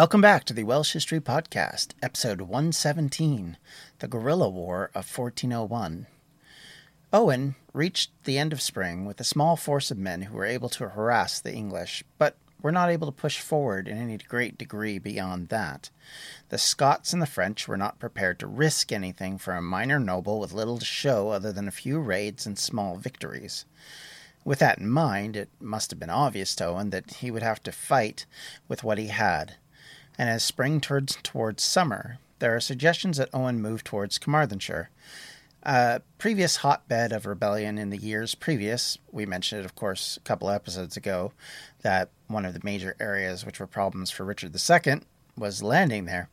Welcome back to the Welsh History Podcast, episode 117 The Guerrilla War of 1401. Owen reached the end of spring with a small force of men who were able to harass the English, but were not able to push forward in any great degree beyond that. The Scots and the French were not prepared to risk anything for a minor noble with little to show other than a few raids and small victories. With that in mind, it must have been obvious to Owen that he would have to fight with what he had. And as spring turns towards summer, there are suggestions that Owen move towards Carmarthenshire. A previous hotbed of rebellion in the years previous, we mentioned it, of course, a couple episodes ago, that one of the major areas which were problems for Richard II was landing there.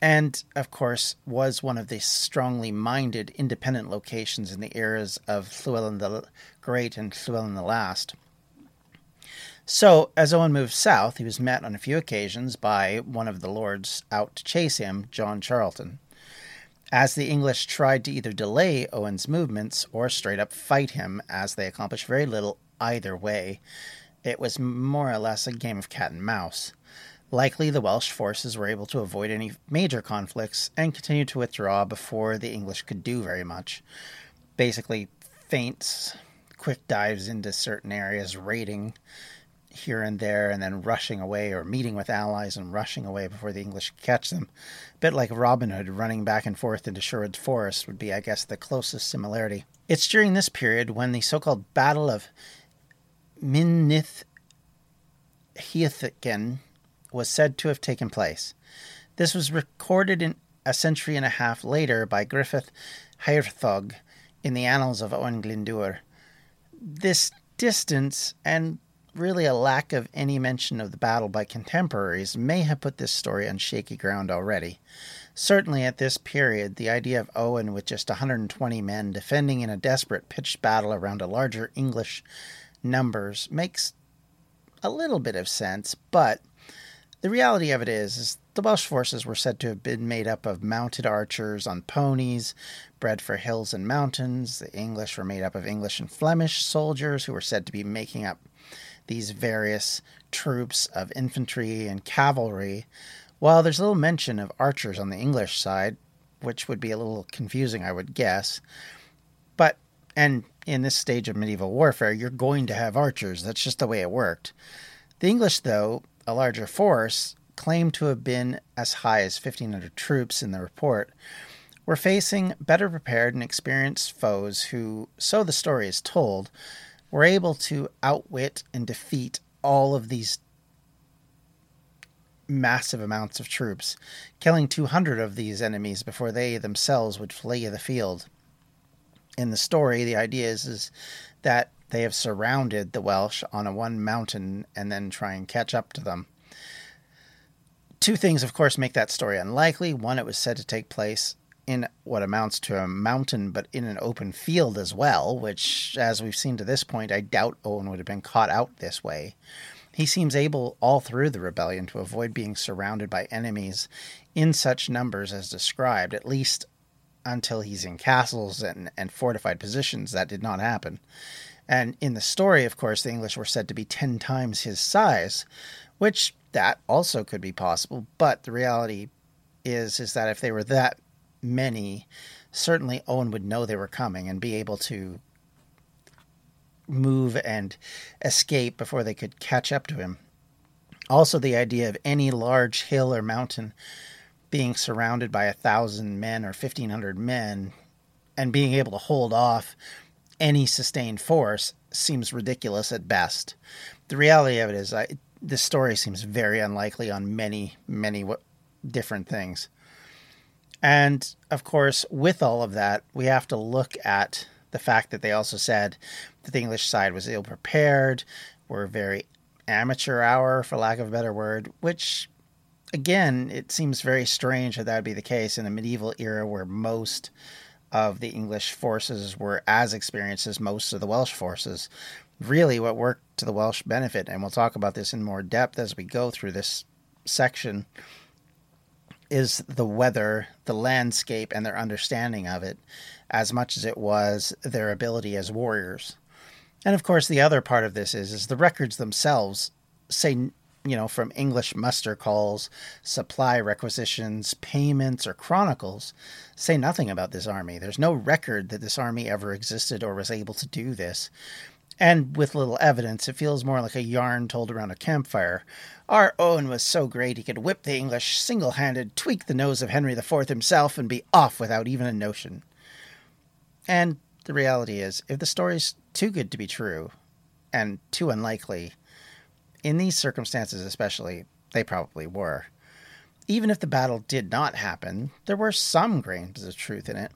And, of course, was one of the strongly minded independent locations in the eras of Llewellyn the Great and Llewellyn the Last. So, as Owen moved south, he was met on a few occasions by one of the lords out to chase him, John Charlton. As the English tried to either delay Owen's movements or straight up fight him, as they accomplished very little either way, it was more or less a game of cat and mouse. Likely the Welsh forces were able to avoid any major conflicts and continued to withdraw before the English could do very much. Basically, feints, quick dives into certain areas, raiding here and there, and then rushing away or meeting with allies and rushing away before the English could catch them. A bit like Robin Hood running back and forth into Sherwood Forest would be, I guess, the closest similarity. It's during this period when the so called Battle of Mynydd Hyddgen was said to have taken place. This was recorded in a century and a half later by Griffith Hiraethog in the Annals of Owen Glyndŵr. This distance and really a lack of any mention of the battle by contemporaries may have put this story on shaky ground already. Certainly at this period, the idea of Owen with just 120 men defending in a desperate pitched battle around a larger English numbers makes a little bit of sense, but the reality of it is, is the Welsh forces were said to have been made up of mounted archers on ponies, bred for hills and mountains. The English were made up of English and Flemish soldiers who were said to be making up these various troops of infantry and cavalry. While there's little mention of archers on the English side, which would be a little confusing, I would guess. But, and in this stage of medieval warfare, you're going to have archers. That's just the way it worked. The English, though, a larger force, claimed to have been as high as 1,500 troops in the report, were facing better prepared and experienced foes who, so the story is told, were able to outwit and defeat all of these massive amounts of troops, killing 200 of these enemies before they themselves would flee the field. In the story, the idea is, is that they have surrounded the Welsh on a one mountain and then try and catch up to them. Two things, of course, make that story unlikely. One, it was said to take place in what amounts to a mountain, but in an open field as well, which, as we've seen to this point, I doubt Owen would have been caught out this way. He seems able, all through the rebellion, to avoid being surrounded by enemies in such numbers as described, at least until he's in castles and, and fortified positions. That did not happen. And in the story, of course, the English were said to be 10 times his size, which that also could be possible. But the reality is, is that if they were that many, certainly Owen would know they were coming and be able to move and escape before they could catch up to him. Also, the idea of any large hill or mountain being surrounded by a thousand men or 1500 men and being able to hold off any sustained force seems ridiculous at best. The reality of it is, I, this story seems very unlikely on many, many different things. And of course, with all of that, we have to look at the fact that they also said that the English side was ill prepared, were very amateur hour, for lack of a better word, which, again, it seems very strange that that would be the case in the medieval era where most of the English forces were as experienced as most of the Welsh forces. Really, what worked to the Welsh benefit, and we'll talk about this in more depth as we go through this section, is the weather, the landscape, and their understanding of it, as much as it was their ability as warriors. And of course, the other part of this is, is the records themselves say you know, from English muster calls, supply requisitions, payments, or chronicles, say nothing about this army. There's no record that this army ever existed or was able to do this. And with little evidence, it feels more like a yarn told around a campfire. Our Owen was so great he could whip the English single handed, tweak the nose of Henry IV himself, and be off without even a notion. And the reality is, if the story's too good to be true, and too unlikely, in these circumstances especially, they probably were. Even if the battle did not happen, there were some grains of truth in it.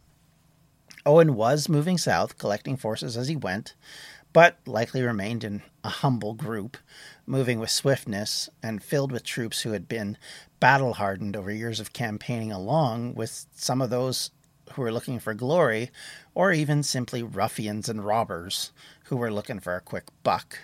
Owen was moving south, collecting forces as he went, but likely remained in a humble group, moving with swiftness and filled with troops who had been battle hardened over years of campaigning along with some of those who were looking for glory, or even simply ruffians and robbers who were looking for a quick buck.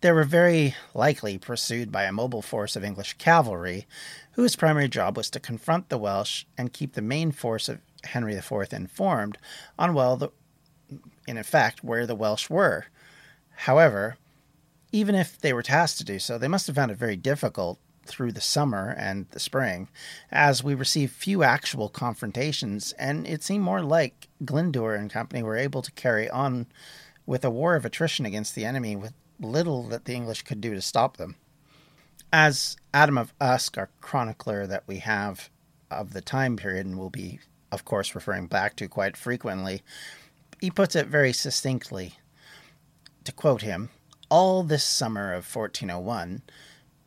They were very likely pursued by a mobile force of English cavalry, whose primary job was to confront the Welsh and keep the main force of Henry IV informed on, well, the, in effect, where the Welsh were. However, even if they were tasked to do so, they must have found it very difficult through the summer and the spring, as we received few actual confrontations, and it seemed more like Glyndwr and company were able to carry on with a war of attrition against the enemy with little that the English could do to stop them. As Adam of Usk, our chronicler that we have of the time period, and will be, of course, referring back to quite frequently, he puts it very succinctly. To quote him, all this summer of 1401,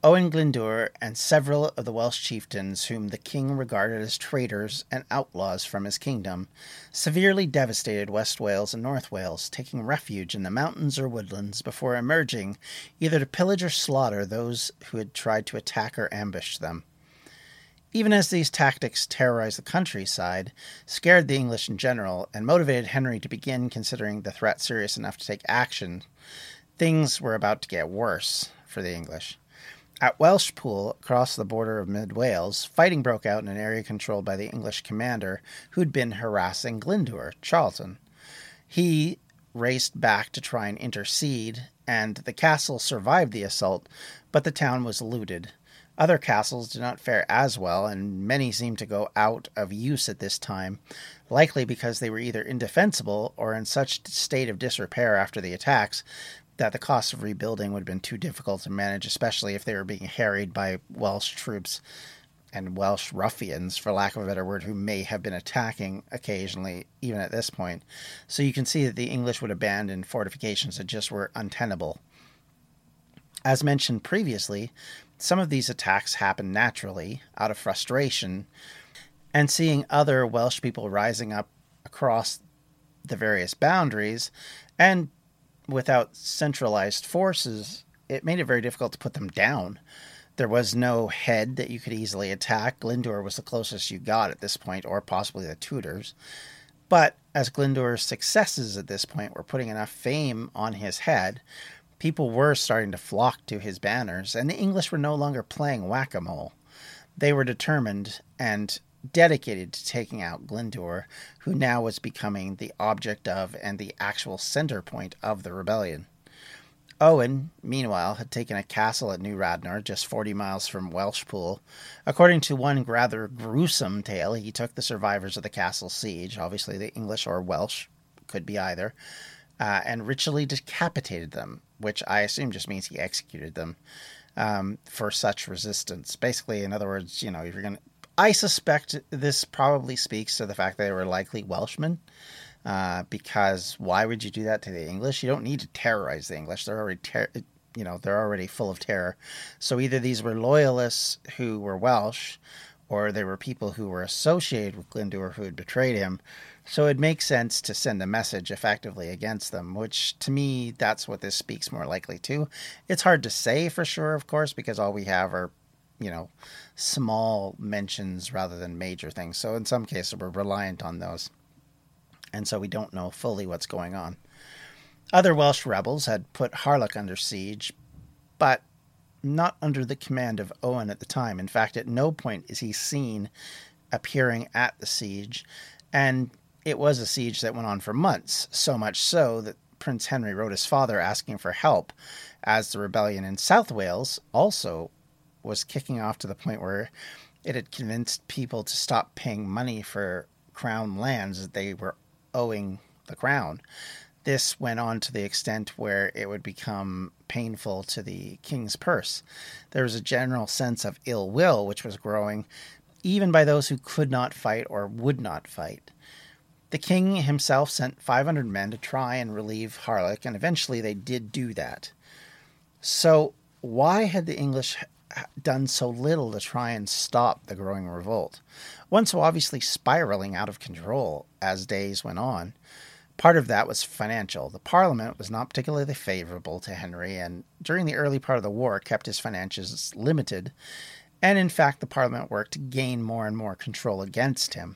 Owen Glyndwr and several of the Welsh chieftains whom the king regarded as traitors and outlaws from his kingdom severely devastated West Wales and North Wales, taking refuge in the mountains or woodlands before emerging either to pillage or slaughter those who had tried to attack or ambush them. Even as these tactics terrorized the countryside, scared the English in general, and motivated Henry to begin considering the threat serious enough to take action, things were about to get worse for the English. At Welshpool, across the border of Mid Wales, fighting broke out in an area controlled by the English commander who'd been harassing Glyndwr, Charlton. He raced back to try and intercede, and the castle survived the assault, but the town was looted. Other castles did not fare as well, and many seemed to go out of use at this time, likely because they were either indefensible or in such state of disrepair after the attacks that the cost of rebuilding would have been too difficult to manage, especially if they were being harried by Welsh troops and Welsh ruffians, for lack of a better word, who may have been attacking occasionally, even at this point. So you can see that the English would abandon fortifications that just were untenable. As mentioned previously, some of these attacks happened naturally, out of frustration, and seeing other Welsh people rising up across the various boundaries and without centralized forces, it made it very difficult to put them down. There was no head that you could easily attack. Glyndwr was the closest you got at this point, or possibly the Tudors. But as Glyndwr's successes at this point were putting enough fame on his head, people were starting to flock to his banners, and the English were no longer playing whack a mole. They were determined and dedicated to taking out Glyndwr, who now was becoming the object of and the actual center point of the rebellion. Owen, meanwhile, had taken a castle at New Radnor, just 40 miles from Welshpool. According to one rather gruesome tale, he took the survivors of the castle siege, obviously the English or Welsh, could be either, uh, and ritually decapitated them, which I assume just means he executed them um, for such resistance. Basically, in other words, you know, if you're going to I suspect this probably speaks to the fact that they were likely Welshmen. Uh, because why would you do that to the English? You don't need to terrorize the English. They're already, ter- you know, they're already full of terror. So either these were loyalists who were Welsh, or they were people who were associated with Glyndwr who had betrayed him. So it makes sense to send a message effectively against them, which to me, that's what this speaks more likely to. It's hard to say for sure, of course, because all we have are you know, small mentions rather than major things. So in some cases, we're reliant on those. And so we don't know fully what's going on. Other Welsh rebels had put Harlech under siege, but not under the command of Owen at the time. In fact, at no point is he seen appearing at the siege, and it was a siege that went on for months, so much so that Prince Henry wrote his father asking for help, as the rebellion in South Wales also was kicking off to the point where it had convinced people to stop paying money for crown lands that they were owing the crown. This went on to the extent where it would become painful to the king's purse. There was a general sense of ill will which was growing, even by those who could not fight or would not fight. The king himself sent 500 men to try and relieve Harlech, and eventually they did do that. So, why had the English done so little to try and stop the growing revolt? One so obviously spiraling out of control as days went on. Part of that was financial. The Parliament was not particularly favorable to Henry, and during the early part of the war kept his finances limited. And in fact, the Parliament worked to gain more and more control against him.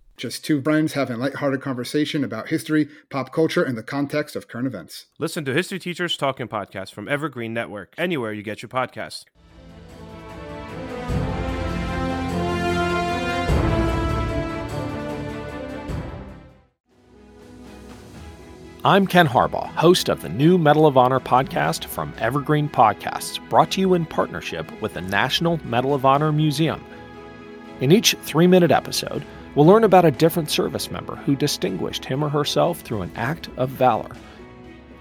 Just two friends having a lighthearted conversation about history, pop culture, and the context of current events. Listen to History Teachers Talking Podcast from Evergreen Network, anywhere you get your podcasts. I'm Ken Harbaugh, host of the new Medal of Honor podcast from Evergreen Podcasts, brought to you in partnership with the National Medal of Honor Museum. In each three minute episode, We'll learn about a different service member who distinguished him or herself through an act of valor.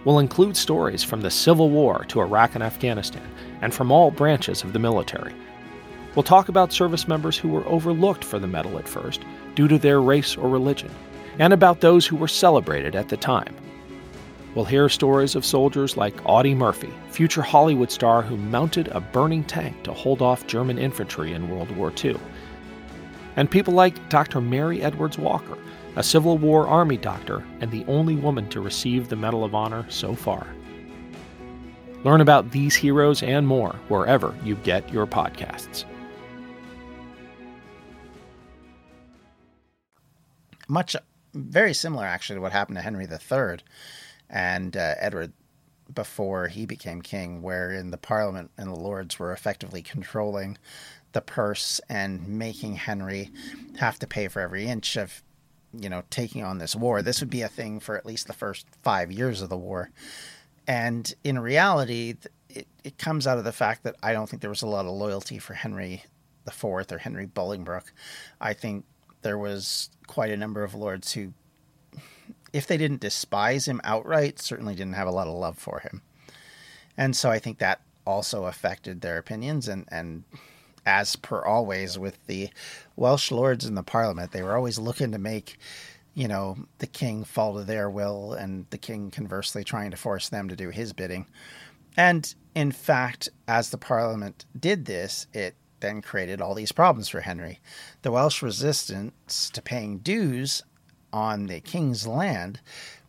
We'll include stories from the Civil War to Iraq and Afghanistan, and from all branches of the military. We'll talk about service members who were overlooked for the medal at first due to their race or religion, and about those who were celebrated at the time. We'll hear stories of soldiers like Audie Murphy, future Hollywood star who mounted a burning tank to hold off German infantry in World War II and people like Dr. Mary Edwards Walker, a Civil War Army doctor and the only woman to receive the Medal of Honor so far. Learn about these heroes and more wherever you get your podcasts. Much, very similar actually to what happened to Henry III and uh, Edward before he became king, wherein the Parliament and the Lords were effectively controlling the purse and making Henry have to pay for every inch of, you know, taking on this war. This would be a thing for at least the first five years of the war. And in reality, it, it comes out of the fact that I don't think there was a lot of loyalty for Henry Fourth or Henry Bolingbroke. I think there was quite a number of lords who, if they didn't despise him outright, certainly didn't have a lot of love for him. And so I think that also affected their opinions and, and as per always with the Welsh lords in the parliament, they were always looking to make, you know, the king fall to their will and the king conversely trying to force them to do his bidding. And in fact, as the parliament did this, it then created all these problems for Henry. The Welsh resistance to paying dues on the king's land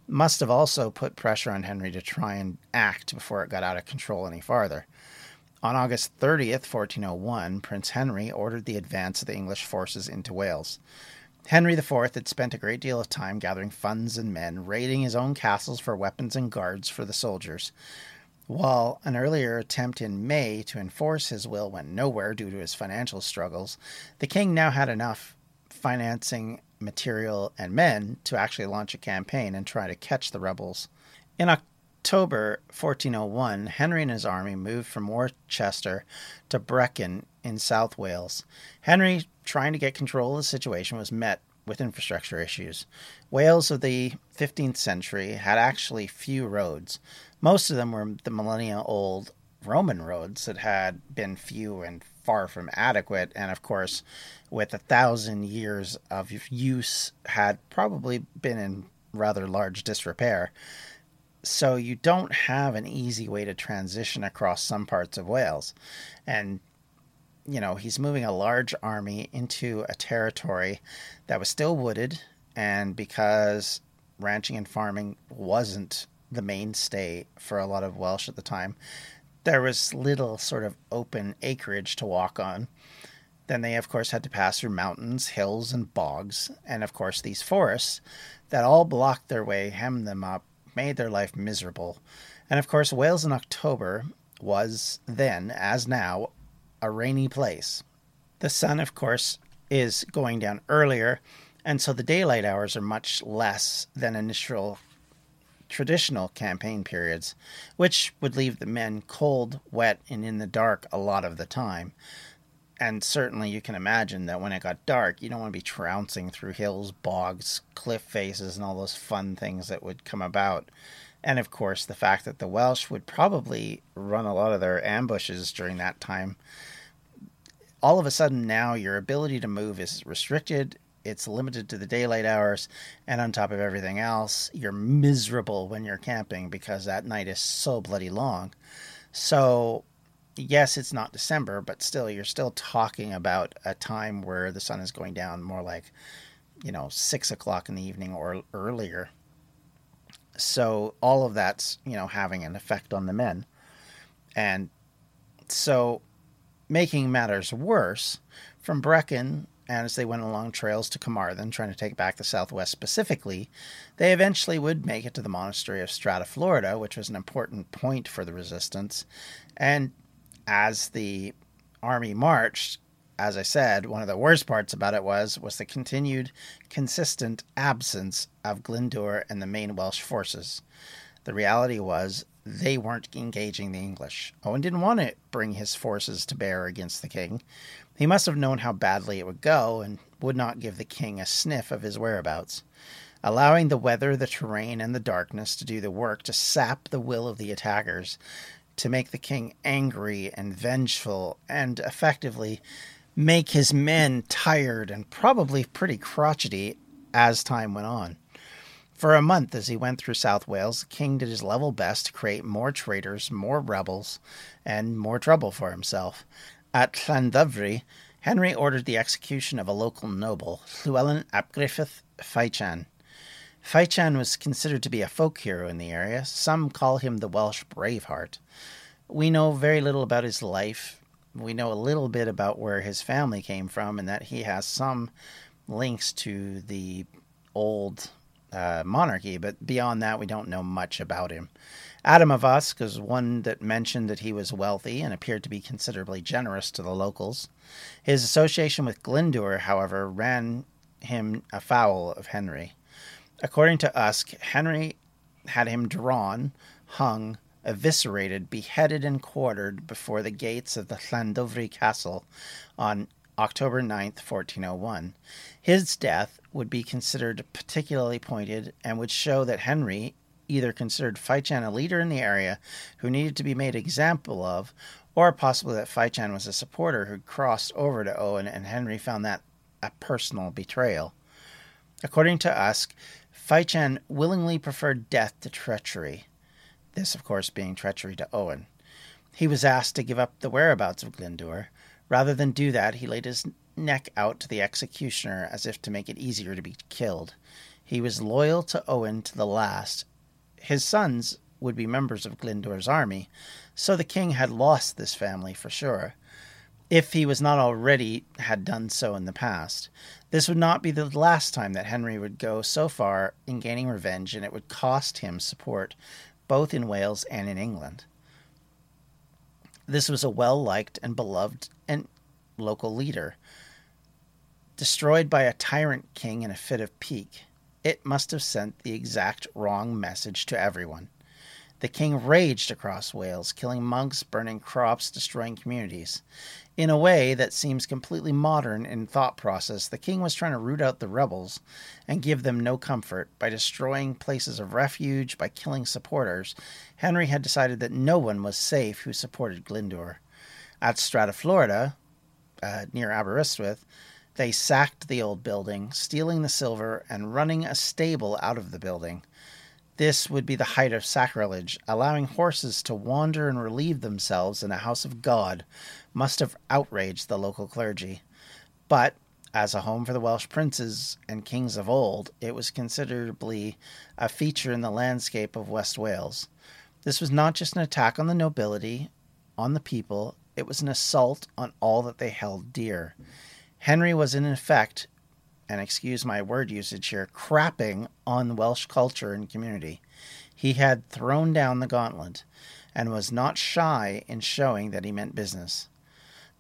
must have also put pressure on Henry to try and act before it got out of control any farther. On August 30th, 1401, Prince Henry ordered the advance of the English forces into Wales. Henry IV had spent a great deal of time gathering funds and men, raiding his own castles for weapons and guards for the soldiers. While an earlier attempt in May to enforce his will went nowhere due to his financial struggles, the king now had enough financing, material, and men to actually launch a campaign and try to catch the rebels. In October 1401, Henry and his army moved from Worcester to Brecon in South Wales. Henry, trying to get control of the situation, was met with infrastructure issues. Wales of the 15th century had actually few roads. Most of them were the millennia old Roman roads that had been few and far from adequate, and of course, with a thousand years of use, had probably been in rather large disrepair. So you don't have an easy way to transition across some parts of Wales. And, you know, he's moving a large army into a territory that was still wooded. And because ranching and farming wasn't the mainstay for a lot of Welsh at the time, there was little sort of open acreage to walk on. Then they, of course, had to pass through mountains, hills, and bogs, and of course, these forests that all blocked their way, hemmed them up, made their life miserable. And of course, Wales in October was then, as now, a rainy place. The sun, of course, is going down earlier, and so the daylight hours are much less than initial traditional campaign periods, which would leave the men cold, wet, and in the dark a lot of the time. And certainly you can imagine that when it got dark, you don't want to be trouncing through hills, bogs, cliff faces, and all those fun things that would come about. And of course, the fact that the Welsh would probably run a lot of their ambushes during that time. All of a sudden, now your ability to move is restricted it's limited to the daylight hours, and on top of everything else, you're miserable when you're camping because that night is so bloody long. So, yes, it's not December, but still, you're still talking about a time where the sun is going down more like, you know, six o'clock in the evening or earlier. So, all of that's, you know, having an effect on the men. And so, making matters worse, from Brecon and as they went along trails to Carmarthen, trying to take back the southwest specifically, they eventually would make it to the monastery of Strata Florida, which was an important point for the resistance. And as the army marched, as I said, one of the worst parts about it was was the continued, consistent absence of Glyndŵr and the main Welsh forces. The reality was they weren't engaging the English. Owen didn't want to bring his forces to bear against the king. He must have known how badly it would go and would not give the king a sniff of his whereabouts. Allowing the weather, the terrain, and the darkness to do the work to sap the will of the attackers, to make the king angry and vengeful, and effectively make his men tired and probably pretty crotchety as time went on. For a month, as he went through South Wales, the king did his level best to create more traitors, more rebels, and more trouble for himself. At Llandovery, Henry ordered the execution of a local noble, Llewellyn ap Griffith Ffychan. Ffychan was considered to be a folk hero in the area. Some call him the Welsh Braveheart. We know very little about his life. We know a little bit about where his family came from and that he has some links to the old uh, monarchy, but beyond that, we don't know much about him. Adam of Usk is one that mentioned that he was wealthy and appeared to be considerably generous to the locals. His association with Glyndŵr, however, ran him afoul of Henry. According to Usk, Henry had him drawn, hung, eviscerated, beheaded, and quartered before the gates of the Llandovery Castle on October 9th, 1401. His death would be considered particularly pointed and would show that Henry, either considered Ffychan a leader in the area who needed to be made example of, or possibly that Ffychan was a supporter who crossed over to Owen and Henry found that a personal betrayal. According to Usk, Ffychan willingly preferred death to treachery, this, of course, being treachery to Owen. He was asked to give up the whereabouts of Glyndŵr. Rather than do that, he laid his neck out to the executioner as if to make it easier to be killed. He was loyal to Owen to the last, his sons would be members of Glyndŵr's army, so the king had lost this family for sure, if he was not already had done so in the past. This would not be the last time that Henry would go so far in gaining revenge, and it would cost him support both in Wales and in England. This was a well liked and beloved and local leader. Destroyed by a tyrant king in a fit of pique, it must have sent the exact wrong message to everyone. The king raged across Wales, killing monks, burning crops, destroying communities. In a way that seems completely modern in thought process, the king was trying to root out the rebels and give them no comfort by destroying places of refuge, by killing supporters. Henry had decided that no one was safe who supported Glyndŵr. At Strata Florida, uh, near Aberystwyth, they sacked the old building, stealing the silver and running a stable out of the building. This would be the height of sacrilege. Allowing horses to wander and relieve themselves in a house of God must have outraged the local clergy. But As a home for the Welsh princes and kings of old, it was considerably a feature in the landscape of West Wales. This was not just an attack on the nobility, on the people, it was an assault on all that they held dear. Henry was, in effect, and excuse my word usage here, crapping on Welsh culture and community. He had thrown down the gauntlet and was not shy in showing that he meant business.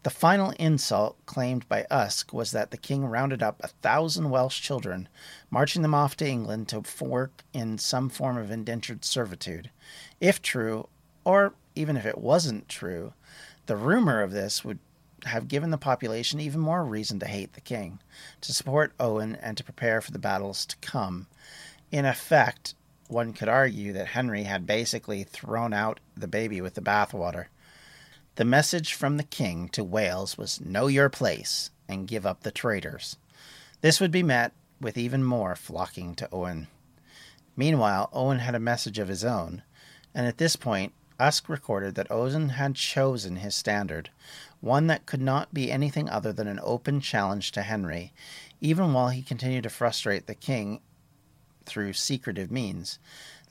The final insult claimed by Usk was that the king rounded up a thousand Welsh children, marching them off to England to work in some form of indentured servitude. If true, or even if it wasn't true, the rumor of this would have given the population even more reason to hate the king, to support Owen, and to prepare for the battles to come. In effect, one could argue that Henry had basically thrown out the baby with the bathwater. The message from the king to Wales was know your place and give up the traitors. This would be met with even more flocking to Owen. Meanwhile, Owen had a message of his own, and at this point, Usk recorded that Owen had chosen his standard, one that could not be anything other than an open challenge to Henry, even while he continued to frustrate the king through secretive means.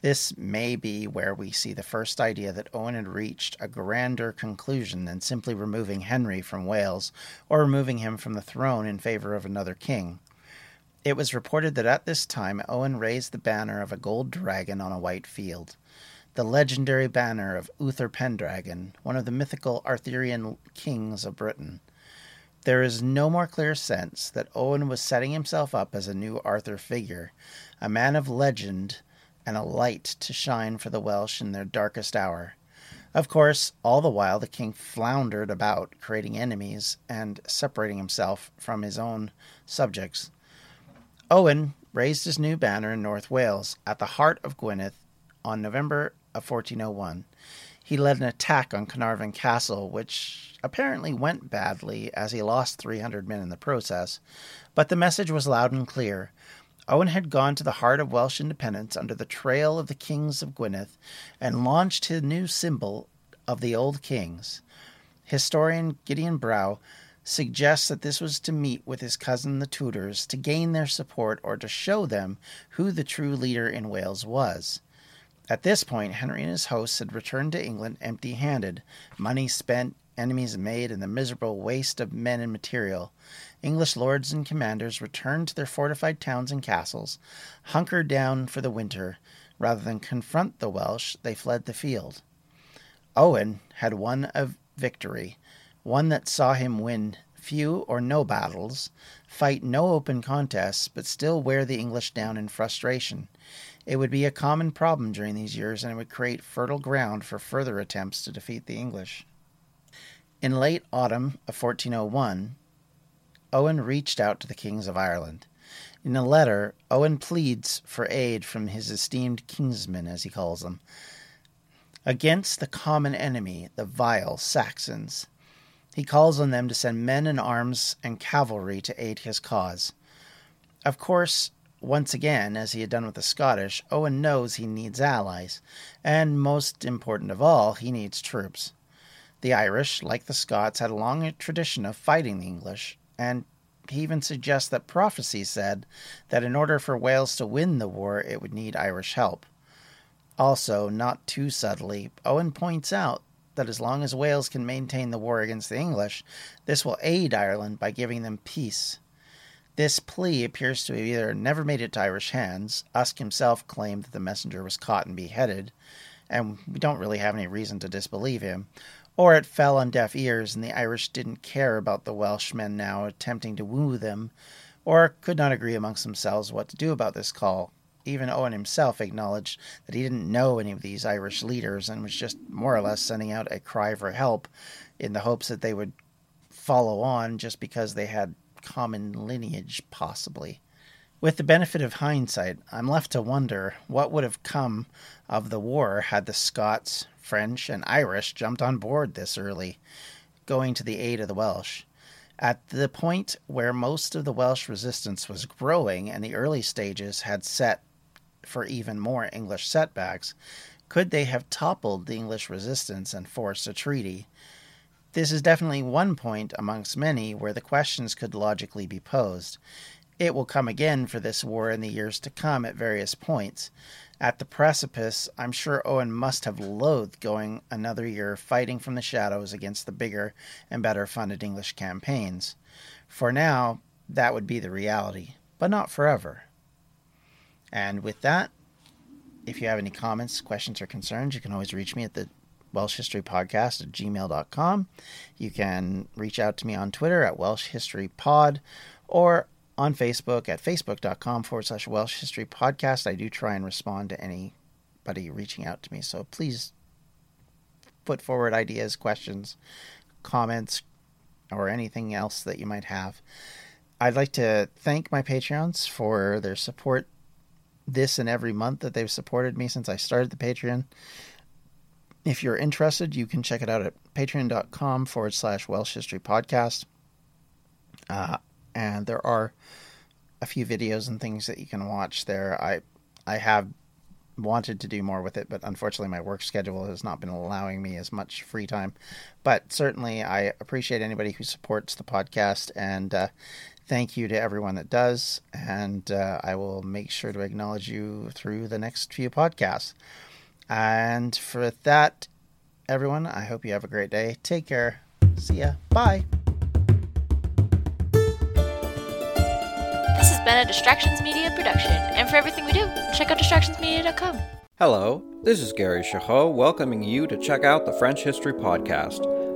This may be where we see the first idea that Owen had reached a grander conclusion than simply removing Henry from Wales or removing him from the throne in favor of another king. It was reported that at this time Owen raised the banner of a gold dragon on a white field. The legendary banner of Uther Pendragon, one of the mythical Arthurian kings of Britain. There is no more clear sense that Owen was setting himself up as a new Arthur figure, a man of legend and a light to shine for the Welsh in their darkest hour. Of course, all the while the king floundered about, creating enemies and separating himself from his own subjects. Owen raised his new banner in North Wales at the heart of Gwynedd on November of 1401 he led an attack on Carnarvon Castle, which apparently went badly as he lost 300 men in the process. But the message was loud and clear. Owen had gone to the heart of Welsh independence under the trail of the kings of Gwynedd and launched his new symbol of the old kings. Historian Gideon Brough suggests that this was to meet with his cousin the Tudors to gain their support or to show them who the true leader in Wales was. At this point, Henry and his hosts had returned to England empty handed, money spent, enemies made, and the miserable waste of men and material. English lords and commanders returned to their fortified towns and castles, hunkered down for the winter. Rather than confront the Welsh, they fled the field. Owen had won a victory, one that saw him win few or no battles, fight no open contests, but still wear the English down in frustration. It would be a common problem during these years, and it would create fertile ground for further attempts to defeat the English. In late autumn of 1401, Owen reached out to the kings of Ireland. In a letter, Owen pleads for aid from his esteemed kinsmen, as he calls them, against the common enemy, the vile Saxons. He calls on them to send men and arms and cavalry to aid his cause. Of course, once again, as he had done with the Scottish, Owen knows he needs allies, and most important of all, he needs troops. The Irish, like the Scots, had a long tradition of fighting the English, and he even suggests that prophecy said that in order for Wales to win the war, it would need Irish help. Also, not too subtly, Owen points out that as long as Wales can maintain the war against the English, this will aid Ireland by giving them peace. This plea appears to have either never made it to Irish hands, Usk himself claimed that the messenger was caught and beheaded, and we don't really have any reason to disbelieve him, or it fell on deaf ears and the Irish didn't care about the Welshmen now attempting to woo them, or could not agree amongst themselves what to do about this call. Even Owen himself acknowledged that he didn't know any of these Irish leaders and was just more or less sending out a cry for help in the hopes that they would follow on just because they had common lineage, possibly. With the benefit of hindsight, I'm left to wonder what would have come of the war had the Scots, French, and Irish jumped on board this early, going to the aid of the Welsh. At the point where most of the Welsh resistance was growing and the early stages had set for even more English setbacks, could they have toppled the English resistance and forced a treaty? This is definitely one point amongst many where the questions could logically be posed. It will come again for this war in the years to come at various points. At the precipice, I'm sure Owen must have loathed going another year fighting from the shadows against the bigger and better funded English campaigns. For now, that would be the reality, but not forever. And with that, if you have any comments, questions, or concerns, you can always reach me at the Welsh History Podcast at gmail.com. You can reach out to me on Twitter at Welsh History Pod or on Facebook at facebook.com forward slash Welsh History Podcast. I do try and respond to anybody reaching out to me. So please put forward ideas, questions, comments, or anything else that you might have. I'd like to thank my Patreons for their support this and every month that they've supported me since I started the Patreon. If you're interested, you can check it out at patreon.com forward slash Welsh History Podcast. Uh, and there are a few videos and things that you can watch there. I I have wanted to do more with it, but unfortunately my work schedule has not been allowing me as much free time. But certainly I appreciate anybody who supports the podcast and uh, thank you to everyone that does. And uh, I will make sure to acknowledge you through the next few podcasts. And for that, everyone, I hope you have a great day. Take care. See ya. Bye. This has been a Distractions Media production, and for everything we do, check out distractionsmedia.com. Hello, this is Gary Chahot welcoming you to check out the French History Podcast.